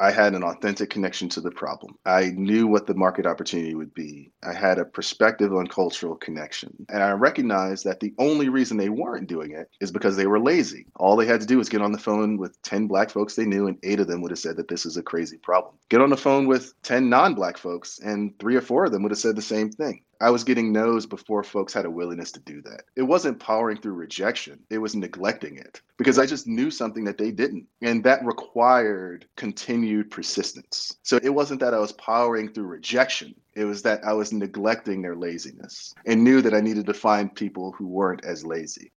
I had an authentic connection to the problem. I knew what the market opportunity would be. I had a perspective on cultural connection. And I recognized that the only reason they weren't doing it is because they were lazy. All they had to do was get on the phone with 10 black folks they knew, and eight of them would have said that this is a crazy problem. Get on the phone with 10 non black folks, and three or four of them would have said the same thing. I was getting no's before folks had a willingness to do that. It wasn't powering through rejection, it was neglecting it because I just knew something that they didn't. And that required continued persistence. So it wasn't that I was powering through rejection, it was that I was neglecting their laziness and knew that I needed to find people who weren't as lazy.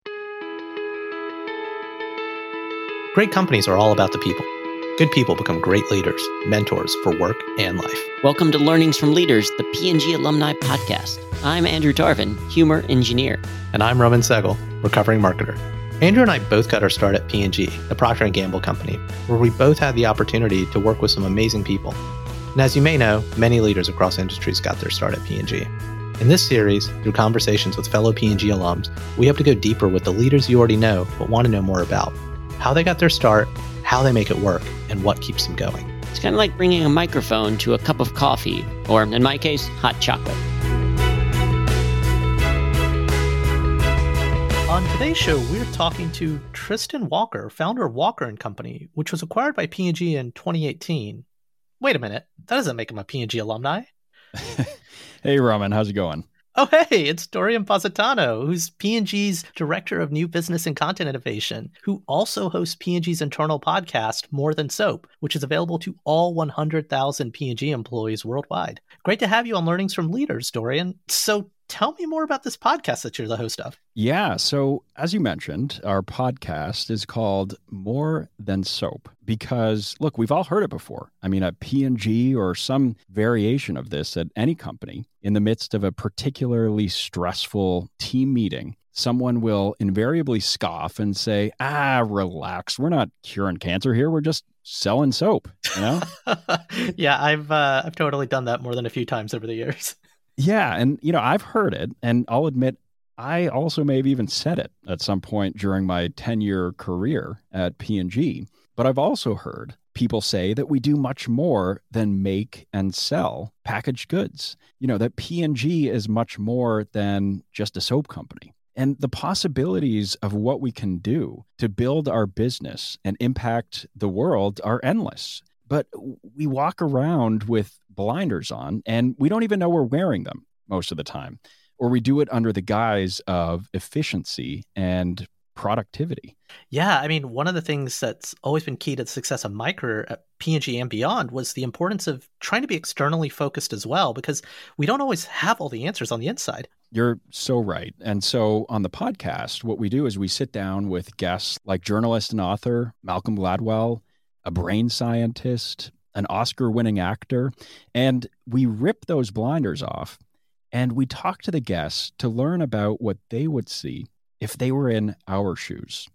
Great companies are all about the people. Good people become great leaders, mentors for work and life. Welcome to Learnings from Leaders, the P&G Alumni Podcast. I'm Andrew Tarvin, humor engineer. And I'm Raman Sehgal, recovering marketer. Andrew and I both got our start at P&G, the Procter & Gamble company, where we both had the opportunity to work with some amazing people. And as you may know, many leaders across industries got their start at P&G. In this series, through conversations with fellow P&G alums, we hope to go deeper with the leaders you already know but want to know more about. How they got their start, how they make it work, and what keeps them going. It's kind of like bringing a microphone to a cup of coffee, or in my case, hot chocolate. On today's show, we're talking to Tristan Walker, founder of Walker and Company, which was acquired by P&G in 2018. Wait a minute, that doesn't make him a P&G alumni. hey, Raman, how's it going? Oh, hey, it's Dorian Positano, who's P&G's Director of New Business and Content Innovation, who also hosts P&G's internal podcast, More Than Soap, which is available to all 100,000 P&G employees worldwide. Great to have you on Learnings from Leaders, Dorian. So tell me more about this podcast that you're the host of. Yeah. So, as you mentioned, our podcast is called More Than Soap because, look, we've all heard it before. I mean, at P&G or some variation of this at any company, in the midst of a particularly stressful team meeting, someone will invariably scoff and say, "Ah, relax. We're not curing cancer here. We're just selling soap." You know? yeah, I've uh, I've totally done that more than a few times over the years. Yeah, and you know, I've heard it, and I'll admit I also may have even said it at some point during my 10-year career at P&G. But I've also heard people say that we do much more than make and sell packaged goods. You know, that P&G is much more than just a soap company. And the possibilities of what we can do to build our business and impact the world are endless. But we walk around with blinders on and we don't even know we're wearing them most of the time. Or we do it under the guise of efficiency and productivity. Yeah, I mean, one of the things that's always been key to the success of my career at P&G and beyond was the importance of trying to be externally focused as well, because we don't always have all the answers on the inside. You're so right. And so on the podcast, what we do is we sit down with guests like journalist and author Malcolm Gladwell, a brain scientist, an Oscar winning actor, and we rip those blinders off and we talk to the guests to learn about what they would see if they were in our shoes.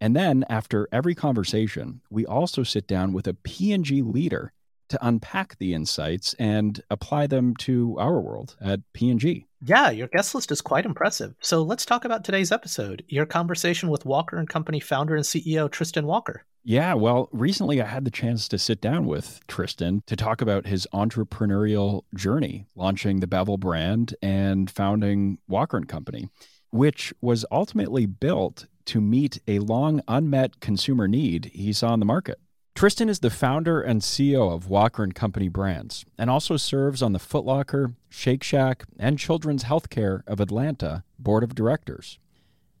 And then after every conversation, we also sit down with a P&G leader to unpack the insights and apply them to our world at P&G. Yeah, your guest list is quite impressive. So let's talk about today's episode, your conversation with Walker and Company founder and CEO Tristan Walker. Yeah, well, recently I had the chance to sit down with Tristan to talk about his entrepreneurial journey, launching the Bevel brand and founding Walker and Company, which was ultimately built to meet a long unmet consumer need he saw in the market. Tristan is the founder and CEO of Walker and Company brands and also serves on the Foot Locker, Shake Shack, and Children's Healthcare of Atlanta board of directors.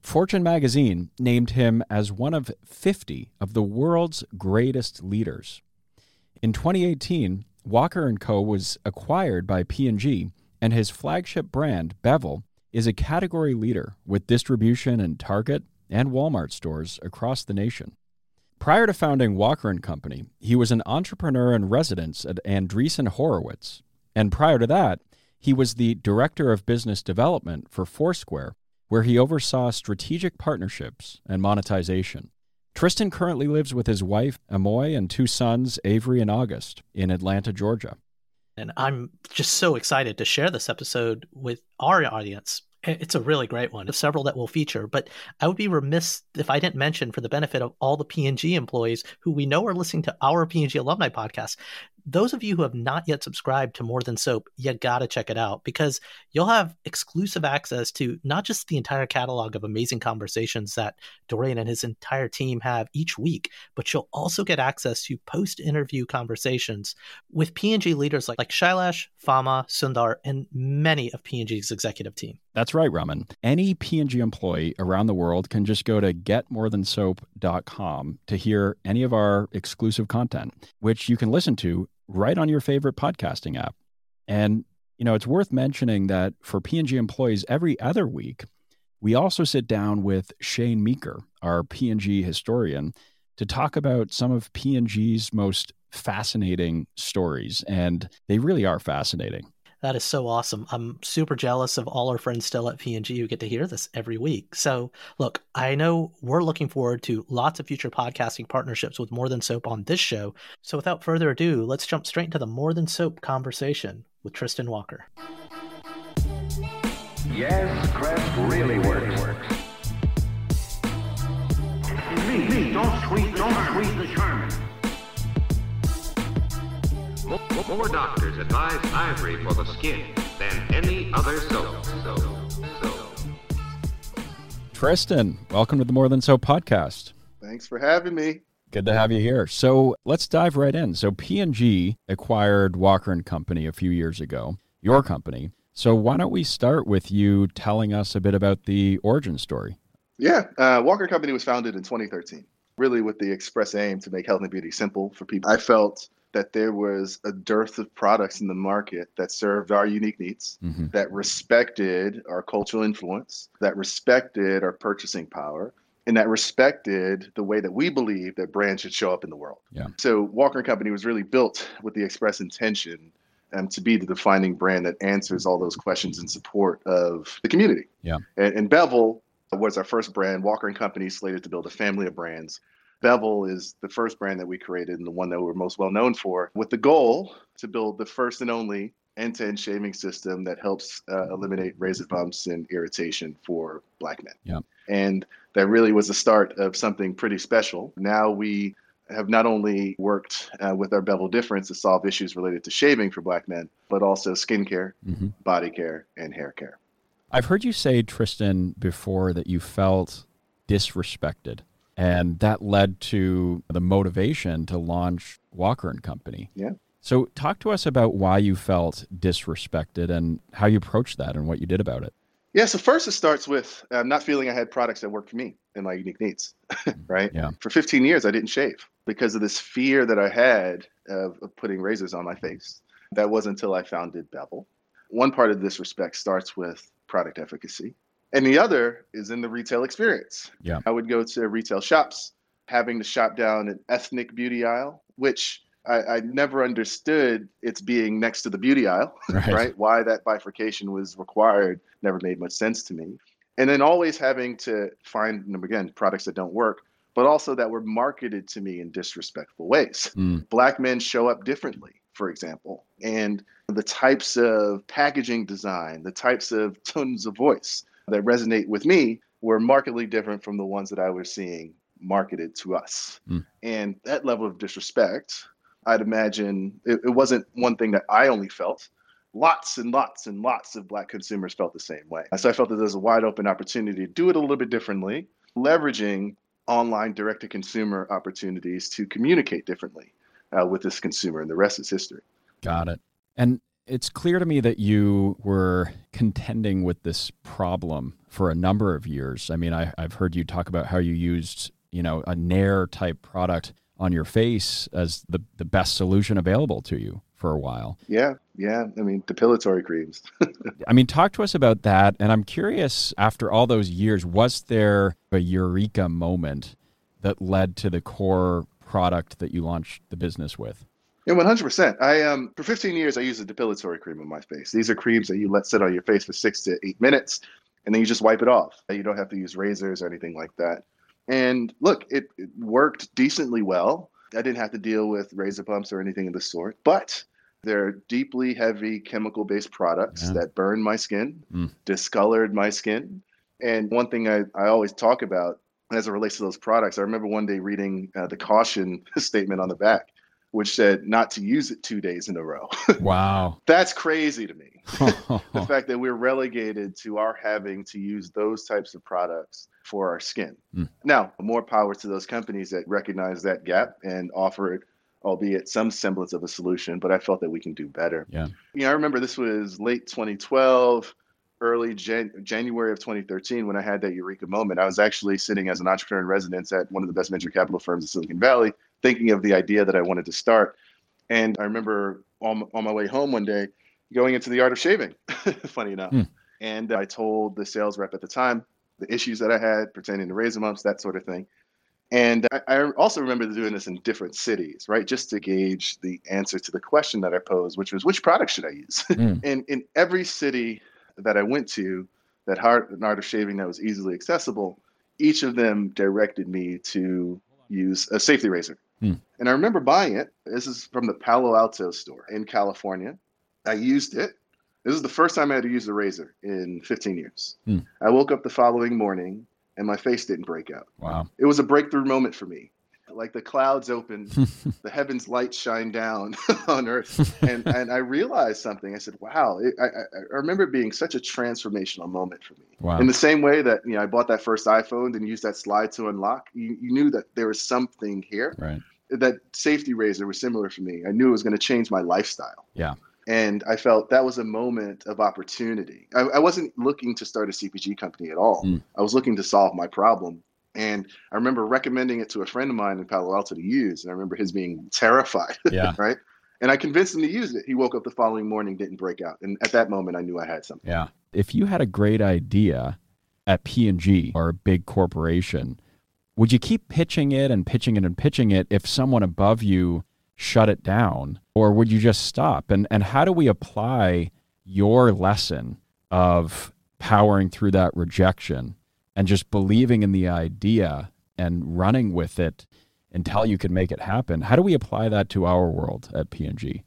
Fortune magazine named him as one of 50 of the world's greatest leaders. In 2018, Walker & Co was acquired by P&G and his flagship brand, Bevel, is a category leader with distribution in Target and Walmart stores across the nation. Prior to founding Walker & Company, he was an entrepreneur in residence at Andreessen Horowitz. And prior to that, he was the director of business development for Foursquare, where he oversaw strategic partnerships and monetization. Tristan currently lives with his wife, Amoy, and two sons, Avery and August, in Atlanta, Georgia. And I'm just so excited to share this episode with our audience It's a really great one. Several that we'll feature, but I would be remiss if I didn't mention, for the benefit of all the P&G employees who we know are listening to our P&G alumni podcast, those of you who have not yet subscribed to More Than Soap, you gotta check it out because you'll have exclusive access to not just the entire catalog of amazing conversations that Dorian and his entire team have each week, but you'll also get access to post-interview conversations with P&G leaders like, like Shailesh, Fama, Sundar, and many of P&G's executive team. That's right, Raman. Any P&G employee around the world can just go to getmorethansoap.com to hear any of our exclusive content, which you can listen to right on your favorite podcasting app. And you know, it's worth mentioning that for P&G employees every other week, we also sit down with Shane Meeker, our P&G historian, to talk about some of P&G's most fascinating stories and they really are fascinating. That is so awesome. I'm super jealous of all our friends still at P&G who get to hear this every week. So, look, I know we're looking forward to lots of future podcasting partnerships with More Than Soap on this show. So, without further ado, let's jump straight into the More Than Soap conversation with Tristan Walker. Yes, Crest really works. Me, me, don't squeeze, don't squeeze the Charmin. More doctors advise ivory for the skin than any other soap. soap, soap. Tristan, welcome to the More Than Soap podcast. Thanks for having me. Good to have you here. So let's dive right in. So P&G acquired Walker and Company a few years ago, your company. So why don't we start with you telling us a bit about the origin story? Yeah, uh, Walker Company was founded in 2013, really with the express aim to make health and beauty simple for people. I felt that there was a dearth of products in the market that served our unique needs, mm-hmm. that respected our cultural influence, that respected our purchasing power, and that respected the way that we believe that brands should show up in the world. Yeah. So Walker Company was really built with the express intention um, to be the defining brand that answers all those questions in support of the community. Yeah. And, and Bevel was our first brand. Walker and Company slated to build a family of brands Bevel is the first brand that we created and the one that we're most well known for, with the goal to build the first and only end to end shaving system that helps uh, eliminate razor bumps and irritation for black men. Yeah. And that really was the start of something pretty special. Now we have not only worked uh, with our Bevel difference to solve issues related to shaving for black men, but also skincare, mm-hmm. body care, and hair care. I've heard you say, Tristan, before that you felt disrespected and that led to the motivation to launch Walker and Company. Yeah. So, talk to us about why you felt disrespected and how you approached that and what you did about it. Yeah. So first, it starts with um, not feeling I had products that worked for me and my unique needs. right. Yeah. For 15 years, I didn't shave because of this fear that I had of, of putting razors on my face. That wasn't until I founded Bevel. One part of this respect starts with product efficacy. And the other is in the retail experience. Yeah. I would go to retail shops, having to shop down an ethnic beauty aisle, which I, I never understood its being next to the beauty aisle, right. right? Why that bifurcation was required never made much sense to me. And then always having to find, again, products that don't work, but also that were marketed to me in disrespectful ways. Mm. Black men show up differently, for example, and the types of packaging design, the types of tones of voice, that resonate with me were markedly different from the ones that I was seeing marketed to us. Mm. And that level of disrespect, I'd imagine it, it, wasn't one thing that I only felt. Lots and lots and lots of Black consumers felt the same way. So I felt that there's a wide open opportunity to do it a little bit differently, leveraging online direct to consumer opportunities to communicate differently uh, with this consumer. And the rest is history. Got it. And it's clear to me that you were contending with this problem for a number of years. I mean, I, have heard you talk about how you used, you know, a Nair type product on your face as the, the best solution available to you for a while. Yeah, yeah. I mean, depilatory creams. I mean, talk to us about that. And I'm curious, after all those years, was there a eureka moment that led to the core product that you launched the business with? Yeah, one hundred percent. I um for fifteen years I used a depilatory cream on my face. These are creams that you let sit on your face for six to eight minutes, and then you just wipe it off. You don't have to use razors or anything like that. And look, it, it worked decently well. I didn't have to deal with razor bumps or anything of the sort. But They're deeply heavy chemical based products Yeah. that burn my skin, Mm. discolored my skin. And one thing I, I always talk about as it relates to those products, I remember one day reading uh, the caution statement on the back, which said not to use it two days in a row. Wow. That's crazy to me. the fact that we're relegated to our having to use those types of products for our skin. Mm. Now, more power to those companies that recognize that gap and offer it, albeit some semblance of a solution, but I felt that we can do better. Yeah. You know, I remember this was late 2012, early Jan- January of 2013 when I had that eureka moment. I was actually sitting as an entrepreneur in residence at one of the best venture capital firms in Silicon Valley, thinking of the idea that I wanted to start. And I remember on, on my way home one day, going into the art of shaving, funny enough. Hmm. And I told the sales rep at the time the issues that I had pertaining to razor bumps, that sort of thing. And I, I also remember doing this in different cities, right? Just to gauge the answer to the question that I posed, which was, which product should I use? Hmm. and in every city that I went to that had an art of shaving that was easily accessible, each of them directed me to use a safety razor. Hmm. And I remember buying it. This is from the Palo Alto store in California. I used it. This is the first time I had to use a razor in 15 years. Hmm. I woke up the following morning and my face didn't break out. Wow. It was a breakthrough moment for me. Like the clouds opened, the heavens light shine down on earth. And, and I realized something. I said, wow, it, I, I remember it being such a transformational moment for me. Wow. In the same way that, you know, I bought that first iPhone and used that slide to unlock, you, you knew that there was something here. Right. That safety razor was similar for me. I knew it was going to change my lifestyle. Yeah. And I felt that was a moment of opportunity. I, I wasn't looking to start a CPG company at all. Mm. I was looking to solve my problem. And I remember recommending it to a friend of mine in Palo Alto to use. And I remember his being terrified, Yeah. right? And I convinced him to use it. He woke up the following morning, didn't break out. And at that moment, I knew I had something. Yeah. If you had a great idea at P&G or a big corporation, would you keep pitching it and pitching it and pitching it if someone above you shut it down or would you just stop? And and how do we apply your lesson of powering through that rejection and just believing in the idea and running with it until you can make it happen? How do we apply that to our world at P&G?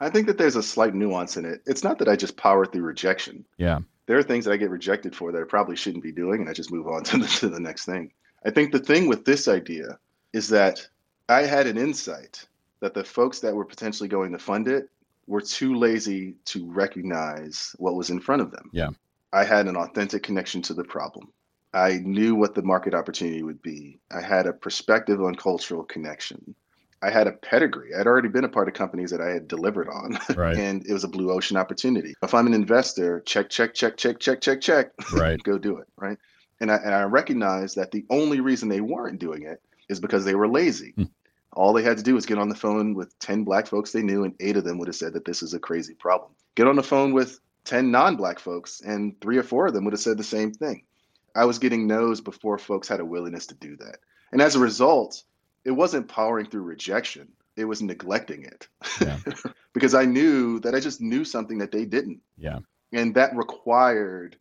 I think that there's a slight nuance in it. It's not that I just power through rejection. Yeah. there are things that I get rejected for that I probably shouldn't be doing, and I just move on to the, to the next thing. I think the thing with this idea is that I had an insight that the folks that were potentially going to fund it were too lazy to recognize what was in front of them. Yeah. I had an authentic connection to the problem. I knew what the market opportunity would be. I had a perspective on cultural connection. I had a pedigree. I'd already been a part of companies that I had delivered on Right. and it was a blue ocean opportunity. If I'm an investor, check, check, check, check, check, check, check, Right. go do it, right? And I and I recognize that the only reason they weren't doing it is because they were lazy. Hmm. All they had to do was get on the phone with 10 black folks they knew, and eight of them would have said that this is a crazy problem. Get on the phone with 10 non black folks, and three or four of them would have said the same thing. I was getting no's before folks had a willingness to do that. And as a result, it wasn't powering through rejection, it was neglecting it. Yeah. because I knew that I just knew something that they didn't. Yeah. And that required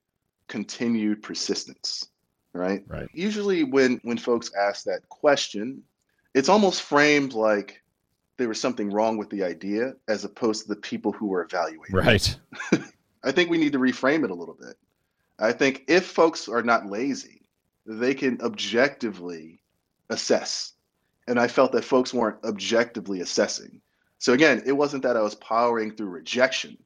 continued persistence, right? Right. Usually when when folks ask that question, it's almost framed like there was something wrong with the idea as opposed to the people who were evaluating. Right. I think we need to reframe it a little bit. I think if folks are not lazy, they can objectively assess. And I felt that folks weren't objectively assessing. So again, it wasn't that I was powering through rejection.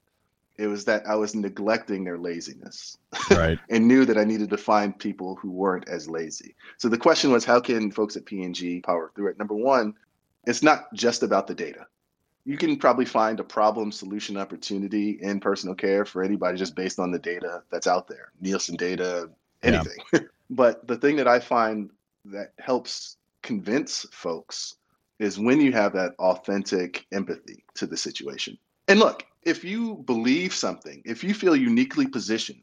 It was that I was neglecting their laziness Right. and knew that I needed to find people who weren't as lazy. So the question was, how can folks at P&G power through it? Number one, it's not just about the data. You can probably find a problem solution opportunity in personal care for anybody just based on the data that's out there, Nielsen data, Yeah. anything. but the thing that I find that helps convince folks is when you have that authentic empathy to the situation. And look, if you believe something, if you feel uniquely positioned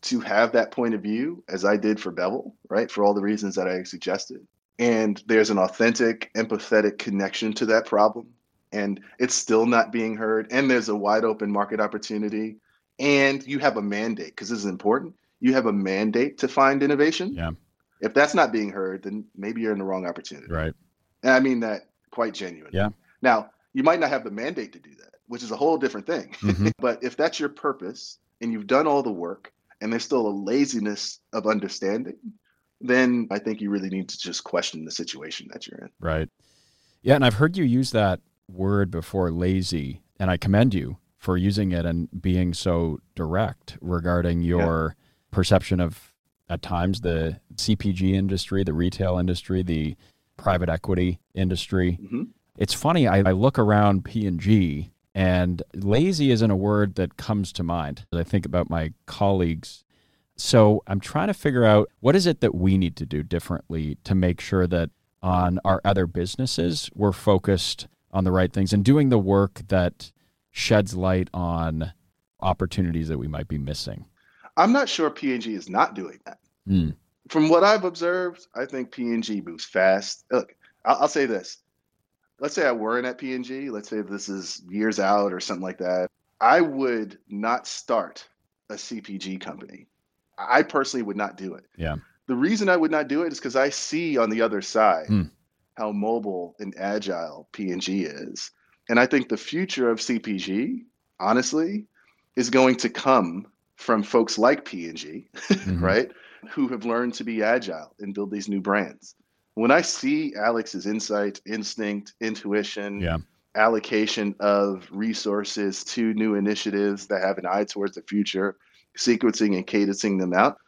to have that point of view, as I did for Bevel, right, for all the reasons that I suggested, and there's an authentic, empathetic connection to that problem, and it's still not being heard, and there's a wide open market opportunity, and you have a mandate, because this is important, you have a mandate to find innovation. Yeah. If that's not being heard, then maybe you're in the wrong opportunity. Right. And I mean that quite genuinely. Yeah. Now, you might not have the mandate to do that, which is a whole different thing. Mhm. but if that's your purpose and you've done all the work and there's still a laziness of understanding, then I think you really need to just question the situation that you're in. Right. Yeah, and I've heard you use that word before, lazy, and I commend you for using it and being so direct regarding your perception of at times the CPG industry, the retail industry, the private equity industry. Mhm. It's funny. I, I look around P and G, and lazy isn't a word that comes to mind. I think about my colleagues. So I'm trying to figure out what is it that we need to do differently to make sure that on our other businesses we're focused on the right things and doing the work that sheds light on opportunities that we might be missing. I'm not sure P&G is not doing that. Hmm. From what I've observed, I think P&G moves fast. Look, I'll, I'll say this. Let's say I weren't at P&G. Let's say this is years out or something like that. I would not start a CPG company. I personally would not do it. Yeah. The reason I would not do it is because I see on the other side Hmm. How mobile and agile P&G is. And I think the future of CPG, honestly, is going to come from folks like P&G, Mhm. right? Who have learned to be agile and build these new brands. When I see Alex's insight, instinct, intuition, Yeah. allocation of resources to new initiatives that have an eye towards the future, sequencing and cadencing them out,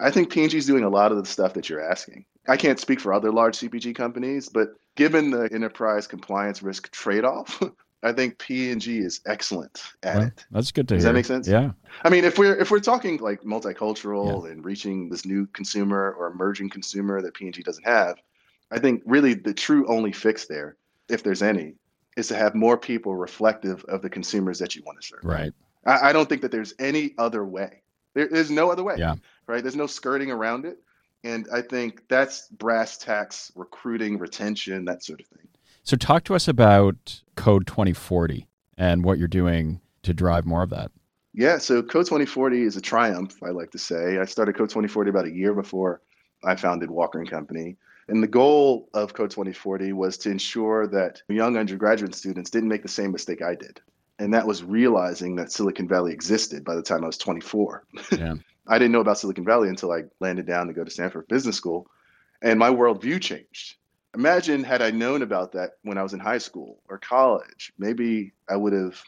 I think P&G is doing a lot of the stuff that you're asking. I can't speak for other large CPG companies, but given the enterprise compliance risk trade-off, I think P&G is excellent at Well, it. that's good to Does hear. that make sense? Yeah. I mean, if we're if we're talking like multicultural and reaching this new consumer or emerging consumer that P&G doesn't have, I think really the true only fix there, if there's any, is to have more people reflective of the consumers that you want to serve. Right. I, I don't think that there's any other way. There, there's no other way. Yeah. Right. There's no skirting around it. And I think that's brass tacks, recruiting, retention, that sort of thing. So talk to us about Code 2040 and what you're doing to drive more of that. Yeah, so Code 2040 is a triumph, I like to say. I started Code 2040 about a year before I founded Walker and Company. And the goal of Code 2040 was to ensure that young undergraduate students didn't make the same mistake I did. And that was realizing that Silicon Valley existed by the time I was 24. Yeah. I didn't know about Silicon Valley until I landed down to go to Stanford Business School, and my worldview changed. Imagine had I known about that when I was in high school or college, maybe I would have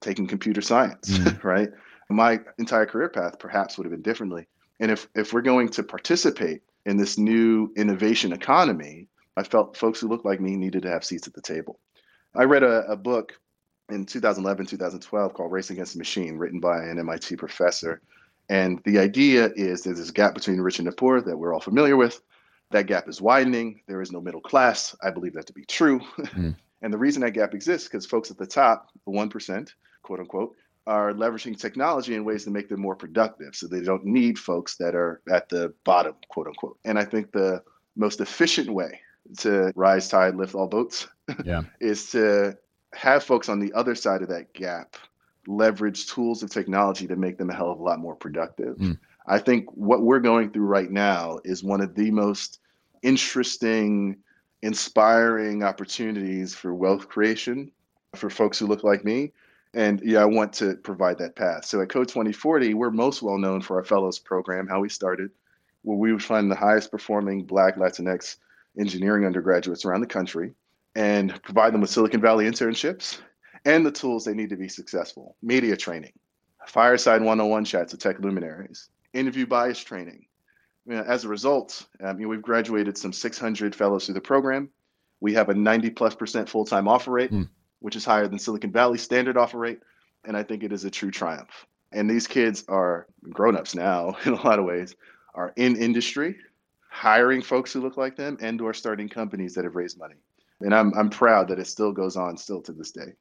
taken computer science, Mm. right? My entire career path perhaps would have been differently. And if if we're going to participate in this new innovation economy, I felt folks who looked like me needed to have seats at the table. I read a, a book in 2011, 2012 called Race Against the Machine, written by an MIT professor. And the idea is there's this gap between rich and the poor that we're all familiar with. That gap is widening. There is no middle class. I believe that to be true. Mm. and the reason that gap exists because folks at the top, the 1%, quote unquote, are leveraging technology in ways to make them more productive. So they don't need folks that are at the bottom, quote unquote. And I think the most efficient way to rise tide, lift all boats Yeah. is to have folks on the other side of that gap leverage tools of technology to make them a hell of a lot more productive. Mm. I think what we're going through right now is one of the most interesting, inspiring opportunities for wealth creation for folks who look like me. And yeah, I want to provide that path. So at Code 2040, we're most well known for our fellows program, how we started, where we would find the highest performing Black Latinx engineering undergraduates around the country and provide them with Silicon Valley internships and the tools they need to be successful. Media training, fireside 101 chats with tech luminaries, interview bias training. You know, as a result, you know, we've graduated some 600 fellows through the program. We have a 90 plus percent full time offer rate, Hmm. which is higher than Silicon Valley standard offer rate. And I think it is a true triumph. And these kids are grown ups now in a lot of ways, are in industry, hiring folks who look like them and or starting companies that have raised money. And I'm, I'm proud that it still goes on still to this day.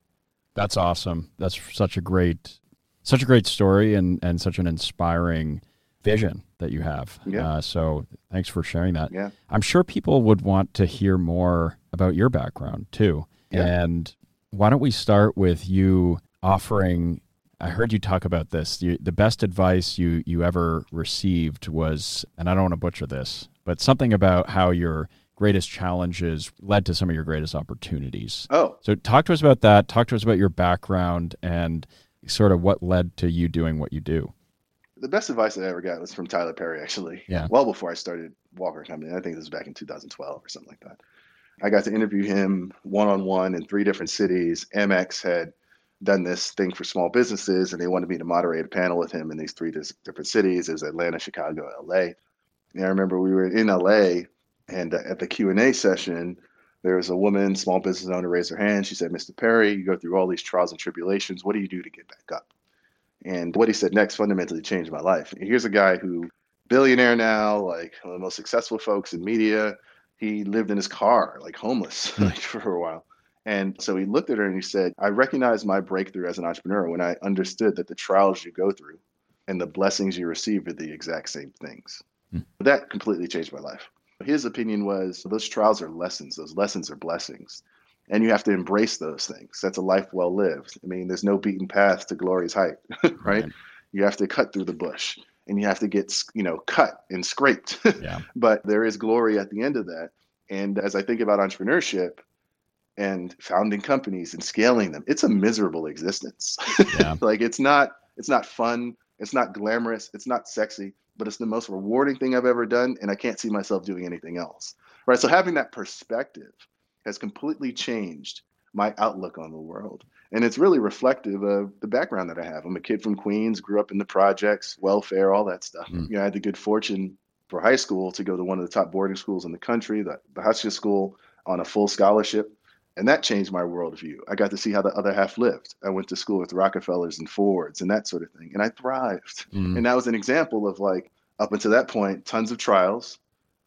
That's awesome. That's such a great, such a great story and and such an inspiring vision that you have. Yeah. Uh, so thanks for sharing that. Yeah. I'm sure people would want to hear more about your background too. Yeah. And why don't we start with you offering? I heard you talk about this. You, the best advice you you ever received was, and I don't want to butcher this, but something about how your greatest challenges led to some of your greatest opportunities. Oh, So talk to us about that. Talk to us about your background and sort of what led to you doing what you do. the best advice I ever got was from Tyler Perry, actually. Yeah. Well before I started Walker Company. I think this was back in 2012 or something like that. I got to interview him one on one in three different cities. AmEx had done this thing for small businesses, and they wanted me to moderate a panel with him in these three different cities. It was Atlanta, Chicago, LA. And I remember we were in LA, and uh, at the Q and A session, there was a woman, small business owner, raised her hand. She said, "Mr. Perry, you go through all these trials and tribulations. What do you do to get back up?" And what he said next fundamentally changed my life. Here's a guy who, billionaire now, like one of the most successful folks in media. He lived in his car, like homeless, like for a while. And so he looked at her and he said, I recognize my breakthrough as an entrepreneur when I understood that the trials you go through and the blessings you receive are the exact same things. Hmm. That completely changed my life. His opinion was those trials are lessons, those lessons are blessings. And you have to embrace those things. That's a life well lived. I mean, there's no beaten path to glory's height, right? Right. You have to cut through the bush and you have to get, you know, cut and scraped. Yeah. but there is glory at the end of that. And as I think about entrepreneurship and founding companies and scaling them, it's a miserable existence. Yeah. like it's not it's not fun, it's not glamorous, it's not sexy, but it's the most rewarding thing I've ever done and I can't see myself doing anything else. Right? So having that perspective has completely changed my outlook on the world. And it's really reflective of the background that I have. I'm a kid from Queens, grew up in the projects, welfare, all that stuff. Mm. You know, I had the good fortune for high school to go to one of the top boarding schools in the country, the, the School, on a full scholarship. And that changed my worldview. I got to see how the other half lived. I went to school with Rockefellers and Fords and that sort of thing. And I thrived. Mm. And that was an example of like, up until that point, tons of trials,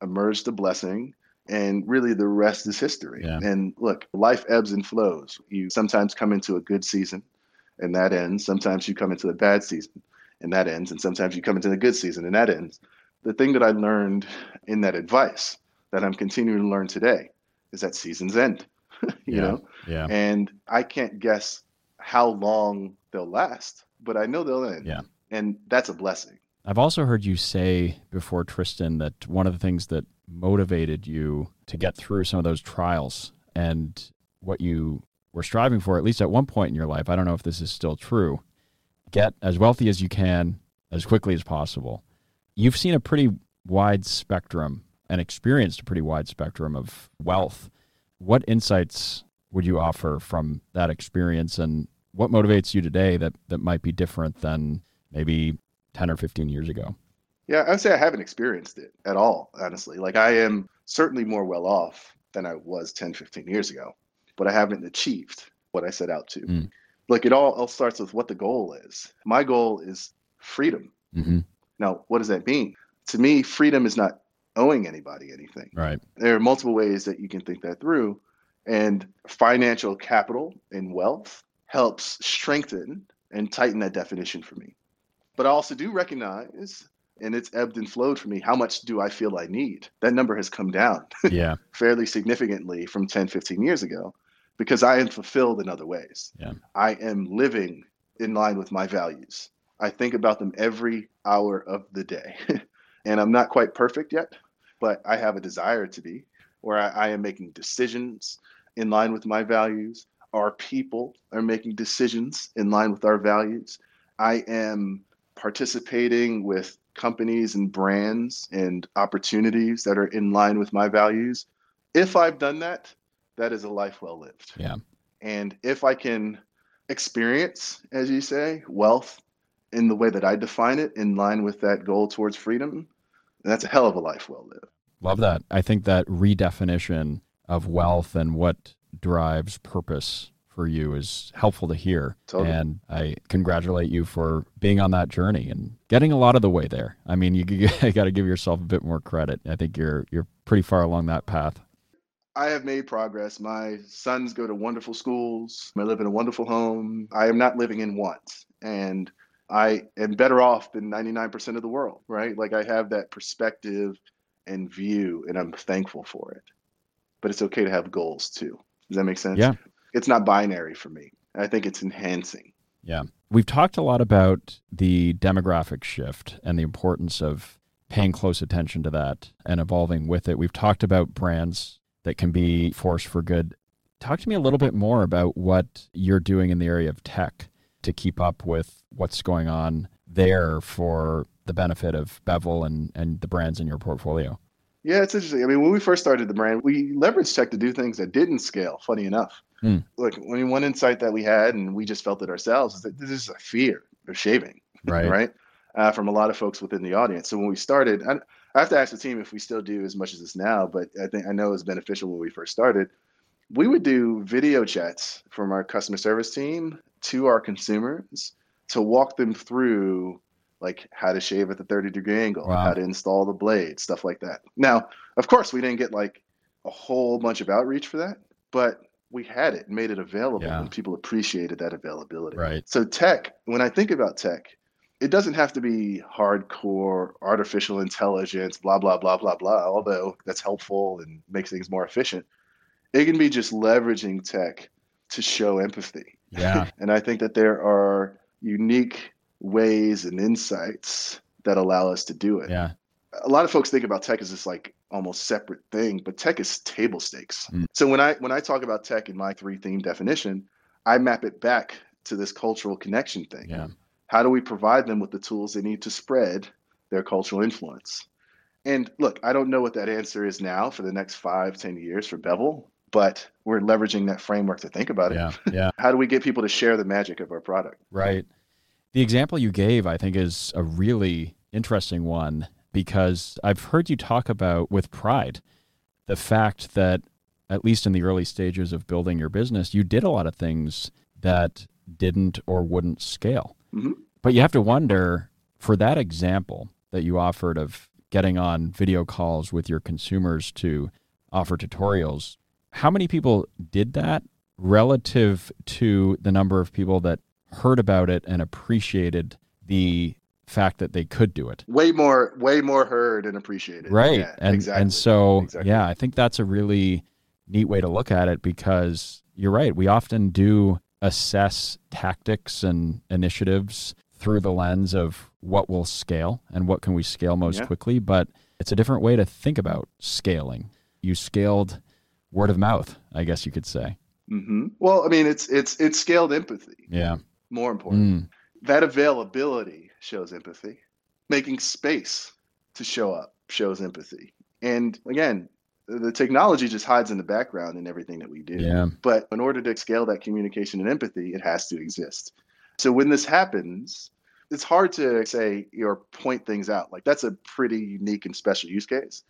emerged a blessing, and really the rest is history. Yeah. And look, life ebbs and flows. You sometimes come into a good season and that ends. Sometimes you come into a bad season and that ends. And sometimes you come into a good season and that ends. The thing that I learned in that advice that I'm continuing to learn today is that seasons end, you Yeah. know? Yeah. And I can't guess how long they'll last, but I know they'll end. Yeah. And that's a blessing. I've also heard you say before, Tristan, that one of the things that motivated you to get through some of those trials and what you were striving for, at least at one point in your life, I don't know if this is still true, get as wealthy as you can as quickly as possible. You've seen a pretty wide spectrum and experienced a pretty wide spectrum of wealth. What insights would you offer from that experience and what motivates you today that, that might be different than maybe 10 or 15 years ago? Yeah, I'd say I haven't experienced it at all, honestly. Like I am certainly more well off than I was 10, 15 years ago, but I haven't achieved what I set out to. Mm. Look, it all, all starts with what the goal is. My goal is freedom. Mm-hmm. Now, what does that mean? To me, freedom is not owing anybody anything. Right. There are multiple ways that you can think that through. And financial capital and wealth helps strengthen and tighten that definition for me. But I also do recognize, and it's ebbed and flowed for me, how much do I feel I need? That number has come down Yeah. fairly significantly from 10, 15 years ago because I am fulfilled in other ways. Yeah. I am living in line with my values. I think about them every hour of the day. and I'm not quite perfect yet, but I have a desire to be where I, I am making decisions in line with my values. Our people are making decisions in line with our values. I am participating with companies and brands and opportunities that are in line with my values. If I've done that, that is a life well lived. Yeah. And if I can experience, as you say, wealth in the way that I define it, in line with that goal towards freedom, that's a hell of a life well lived. Love that. I think that redefinition of wealth and what drives purpose for you is helpful to hear. Totally. And I congratulate you for being on that journey and getting a lot of the way there. I mean, you, you got to give yourself a bit more credit. I think you're you're pretty far along that path. I have made progress. My sons go to wonderful schools. I live in a wonderful home. I am not living in want. And I am better off than 99% of the world, right? Like I have that perspective and view, and I'm thankful for it. But it's okay to have goals too. Does that make sense? Yeah. It's not binary for me. I think it's enhancing. Yeah. We've talked a lot about the demographic shift and the importance of paying close attention to that and evolving with it. We've talked about brands that can be force for good. Talk to me a little bit more about what you're doing in the area of tech to keep up with what's going on there for the benefit of Bevel and, and the brands in your portfolio. Yeah, it's interesting. I mean, when we first started the brand, we leveraged tech to do things that didn't scale, funny enough. Hmm. Look, when one insight that we had, and we just felt it ourselves, is that this is a fear of shaving, Right. right? Uh, from a lot of folks within the audience. So when we started, I, I have to ask the team if we still do as much as this now, but I think I know it was beneficial when we first started. We would do video chats from our customer service team to our consumers to walk them through like how to shave at the 30 degree angle, Wow. how to install the blade, stuff like that. Now, of course, we didn't get like a whole bunch of outreach for that, but we had it, made it available, Yeah. and people appreciated that availability. Right. So tech, when I think about tech, it doesn't have to be hardcore artificial intelligence, blah blah blah blah blah. Although that's helpful and makes things more efficient, it can be just leveraging tech to show empathy. Yeah. And I think that there are unique ways and insights that allow us to do it. Yeah. A lot of folks think about tech as this like almost separate thing, but tech is table stakes. Mm. So when I when I talk about tech in my three theme definition, I map it back to this cultural connection thing. Yeah. How do we provide them with the tools they need to spread their cultural influence? And look, I don't know what that answer is now for the next five, ten years for Bevel, but we're leveraging that framework to think about it. Yeah. Yeah. How do we get people to share the magic of our product? Right. The example you gave, I think, is a really interesting one because I've heard you talk about with pride the fact that, at least in the early stages of building your business, you did a lot of things that didn't or wouldn't scale. Mhm. But you have to wonder for that example that you offered of getting on video calls with your consumers to offer tutorials, how many people did that relative to the number of people that heard about it and appreciated the fact that they could do it? Way more, way more heard and appreciated. Right. Yeah, and exactly. and so Exactly. yeah, I think that's a really neat way to look at it because you're right. We often do assess tactics and initiatives through the lens of what will scale and what can we scale most Yeah. quickly, but it's a different way to think about scaling. You scaled word of mouth, I guess you could say. hmm Well, I mean, it's it's it's scaled empathy. Yeah. More important, Mm, that availability shows empathy. Making space to show up shows empathy. And again, the technology just hides in the background in everything that we do. yeah. But in order to scale that communication and empathy, it has to exist. So when this happens, it's hard to say or point things out. Like that's a pretty unique and special use case.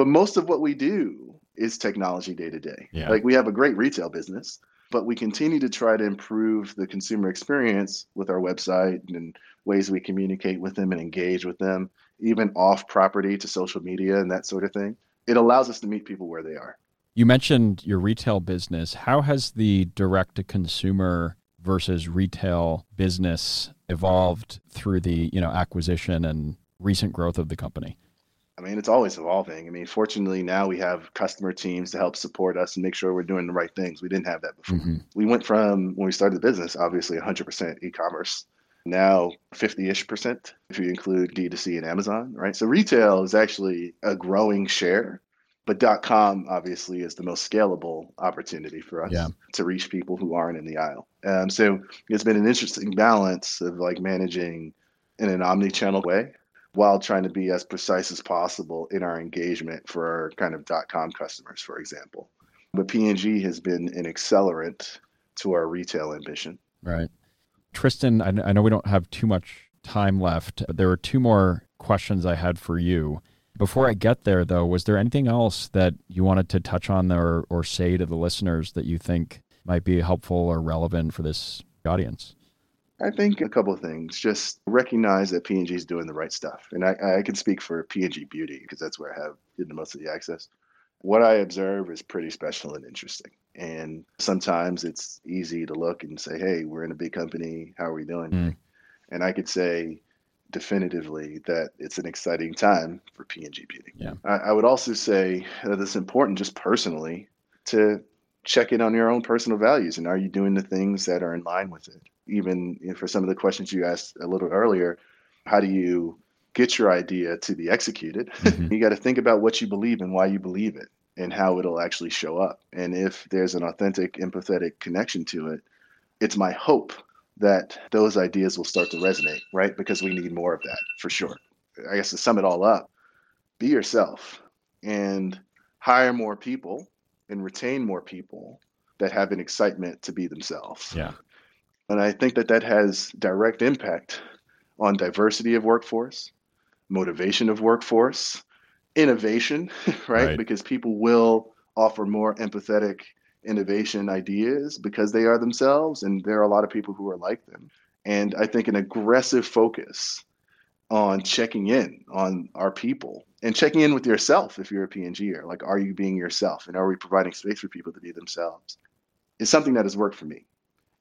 But most of what we do is technology day to day. Like we have a great retail business, but we continue to try to improve the consumer experience with our website and ways we communicate with them and engage with them, even off property to social media and that sort of thing. It allows us to meet people where they are. You mentioned your retail business. How has the direct to consumer versus retail business evolved through the, you know, acquisition and recent growth of the company? I mean, it's always evolving. I mean, fortunately, now we have customer teams to help support us and make sure we're doing the right things. We didn't have that before. Mhm. We went from when we started the business, obviously 100% e commerce, now 50 ish percent if you include D2C and Amazon, right? So retail is actually a growing share, but .com obviously is the most scalable opportunity for us Yeah. to reach people who aren't in the aisle. Um, so it's been an interesting balance of like managing in an omni-channel way while trying to be as precise as possible in our engagement for our kind of dot .com customers, for example. But P&G has been an accelerant to our retail ambition. Right. Tristan, I, I know we don't have too much time left, but there were two more questions I had for you. Before I get there, though, was there anything else that you wanted to touch on or, or say to the listeners that you think might be helpful or relevant for this audience? I think a couple of things. Just recognize that P&G is doing the right stuff, and I, I can speak for P&G Beauty because that's where I have the most of the access. What I observe is pretty special and interesting, and sometimes it's easy to look and say, "Hey, we're in a big company. How are we doing?" Mm. And I could say definitively that it's an exciting time for P&G Beauty. Yeah. I, I would also say that it's important, just personally, to check in on your own personal values and are you doing the things that are in line with it even for some of the questions you asked a little earlier how do you get your idea to be executed, Mhm. you got to think about what you believe and why you believe it and how it'll actually show up. And if there's an authentic, empathetic connection to it, it's my hope that those ideas will start to resonate, right? Because we need more of that for sure. I guess to sum it all up, be yourself and hire more people and retain more people that have an excitement to be themselves. Yeah. And I think that that has direct impact on diversity of workforce, motivation of workforce, innovation, right? Right. Because people will offer more empathetic innovation ideas because they are themselves and there are a lot of people who are like them. And I think an aggressive focus on checking in on our people and checking in with yourself if you're a PNGer. Like, are you being yourself? And are we providing space for people to be themselves? Is something that has worked for me.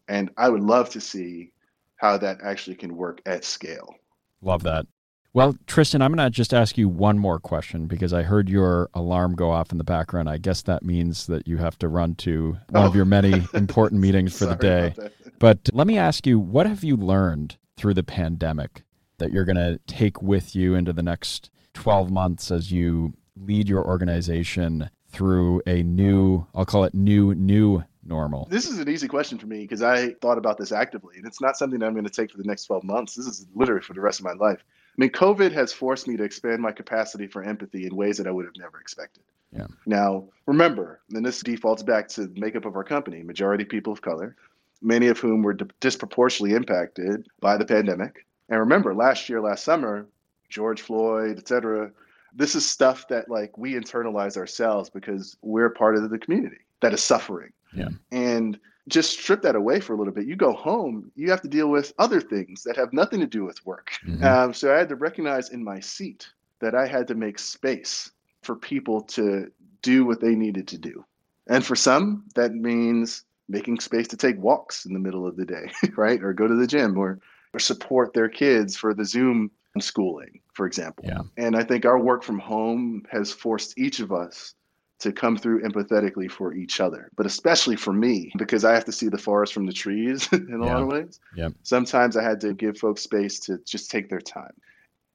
And I would love to see how that actually can work at scale. Love that. Well, Tristan, I'm going to just ask you one more question because I heard your alarm go off in the background. I guess that means that you have to run to one of Oh. your many important meetings for the day. But let me ask you, what have you learned through the pandemic that you're going to take with you into the next 12 months as you lead your organization through a new, I'll call it new, new normal? This is an easy question for me because I thought about this actively, and it's not something I'm going to take for the next 12 months. This is literally for the rest of my life. I mean, COVID has forced me to expand my capacity for empathy in ways that I would have never expected. Yeah. Now, remember, and this defaults back to the makeup of our company, majority people of color, many of whom were di- disproportionately impacted by the pandemic. And remember, last year, last summer, George Floyd, et cetera, this is stuff that like we internalize ourselves because we're part of the community that is suffering. Yeah. And just strip that away for a little bit. You go home, you have to deal with other things that have nothing to do with work. Mhm. Um, so I had to recognize in my seat that I had to make space for people to do what they needed to do. And for some, that means making space to take walks in the middle of the day, right? Or go to the gym or, or support their kids for the Zoom schooling, for example. Yeah. And I think our work from home has forced each of us to come through empathetically for each other, but especially for me, because I have to see the forest from the trees in a lot of ways. Yeah. Sometimes I had to give folks space to just take their time.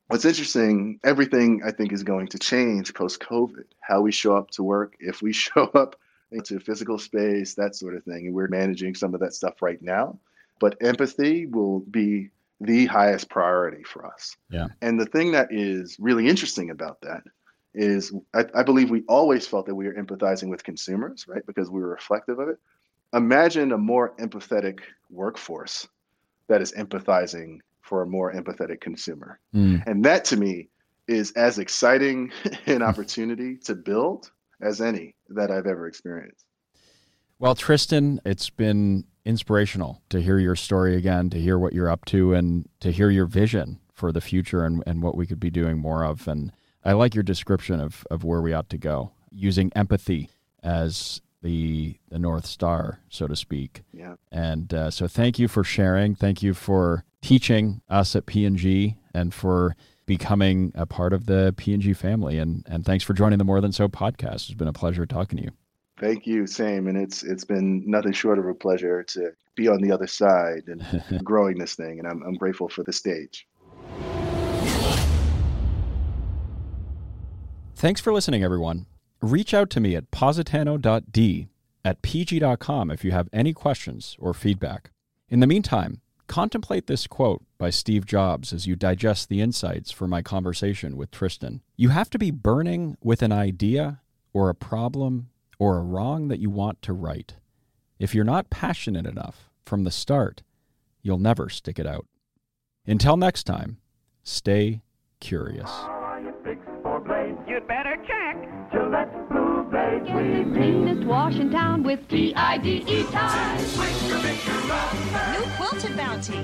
What's interesting, everything I think is going to change post COVID. How we show up to work, if we show up into physical space, that sort of thing. And we're managing some of that stuff right now. But empathy will be the highest priority for us. Yeah. And the thing that is really interesting about that is I, I believe we always felt that we were empathizing with consumers, right? Because we were reflective of it. Imagine a more empathetic workforce that is empathizing for a more empathetic consumer. Mm. And that to me is as exciting an opportunity to build as any that I've ever experienced. Well, Tristan, it's been inspirational to hear your story again, to hear what you're up to, and to hear your vision for the future and, and what we could be doing more of. And I like your description of, of where we ought to go, using empathy as the, the North Star, so to speak. Yeah. And uh, so thank you for sharing. Thank you for teaching us at P&G and for becoming a part of the P&G family. And, and thanks for joining the More Than So podcast. It's been a pleasure talking to you. Thank you, same. And it's it's been nothing short of a pleasure to be on the other side and growing this thing. And I'm I'm grateful for the stage. Thanks for listening, everyone. Reach out to me at positano.d at pg.com if you have any questions or feedback. In the meantime, contemplate this quote by Steve Jobs as you digest the insights for my conversation with Tristan. You have to be burning with an idea or a problem or a wrong that you want to right. If you're not passionate enough from the start, you'll never stick it out. Until next time, stay curious. Are blades. You'd better check. Gillette Blue Blade. Get the cleanest wash in town with T-I-D-E time. New quilted bounty.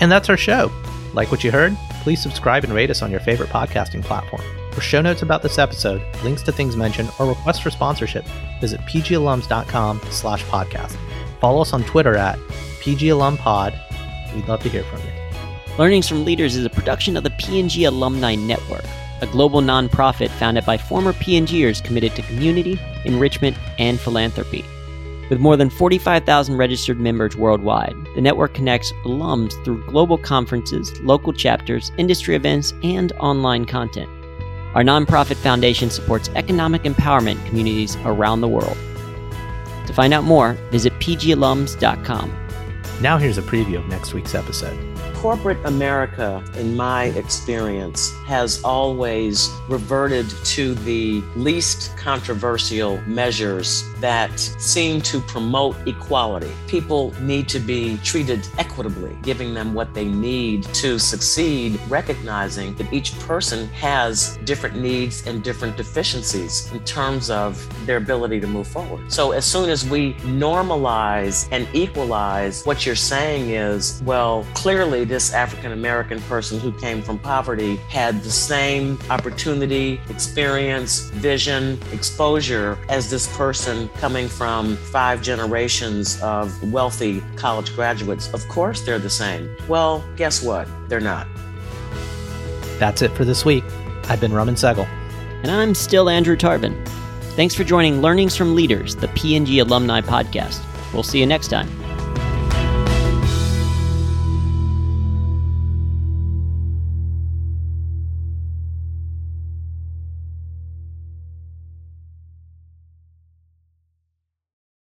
And that's our show. Like what you heard? Please subscribe and rate us on your favorite podcasting platform. For show notes about this episode, links to things mentioned, or requests for sponsorship, visit pgalums.com slash podcast. Follow us on Twitter at pgalumpod. We'd love to hear from you. Learnings from Leaders is a production of the P&G Alumni Network, a global nonprofit founded by former P&Gers committed to community, enrichment, and philanthropy. With more than 45,000 registered members worldwide, the network connects alums through global conferences, local chapters, industry events, and online content. Our nonprofit foundation supports economic empowerment communities around the world. To find out more, visit pgalums.com. Now here's a preview of next week's episode. Corporate America, in my experience, has always reverted to the least controversial measures that seem to promote equality. People need to be treated equitably, giving them what they need to succeed, recognizing that each person has different needs and different deficiencies in terms of their ability to move forward. So, as soon as we normalize and equalize, what you're saying is, well, clearly this African American person who came from poverty had the same opportunity, experience, vision, exposure as this person coming from five generations of wealthy college graduates. Of course, they're the same. Well, guess what? They're not. That's it for this week. I've been Raman Sehgal. And I'm still Andrew Tarvin. Thanks for joining Learnings from Leaders, the P&G Alumni Podcast. We'll see you next time.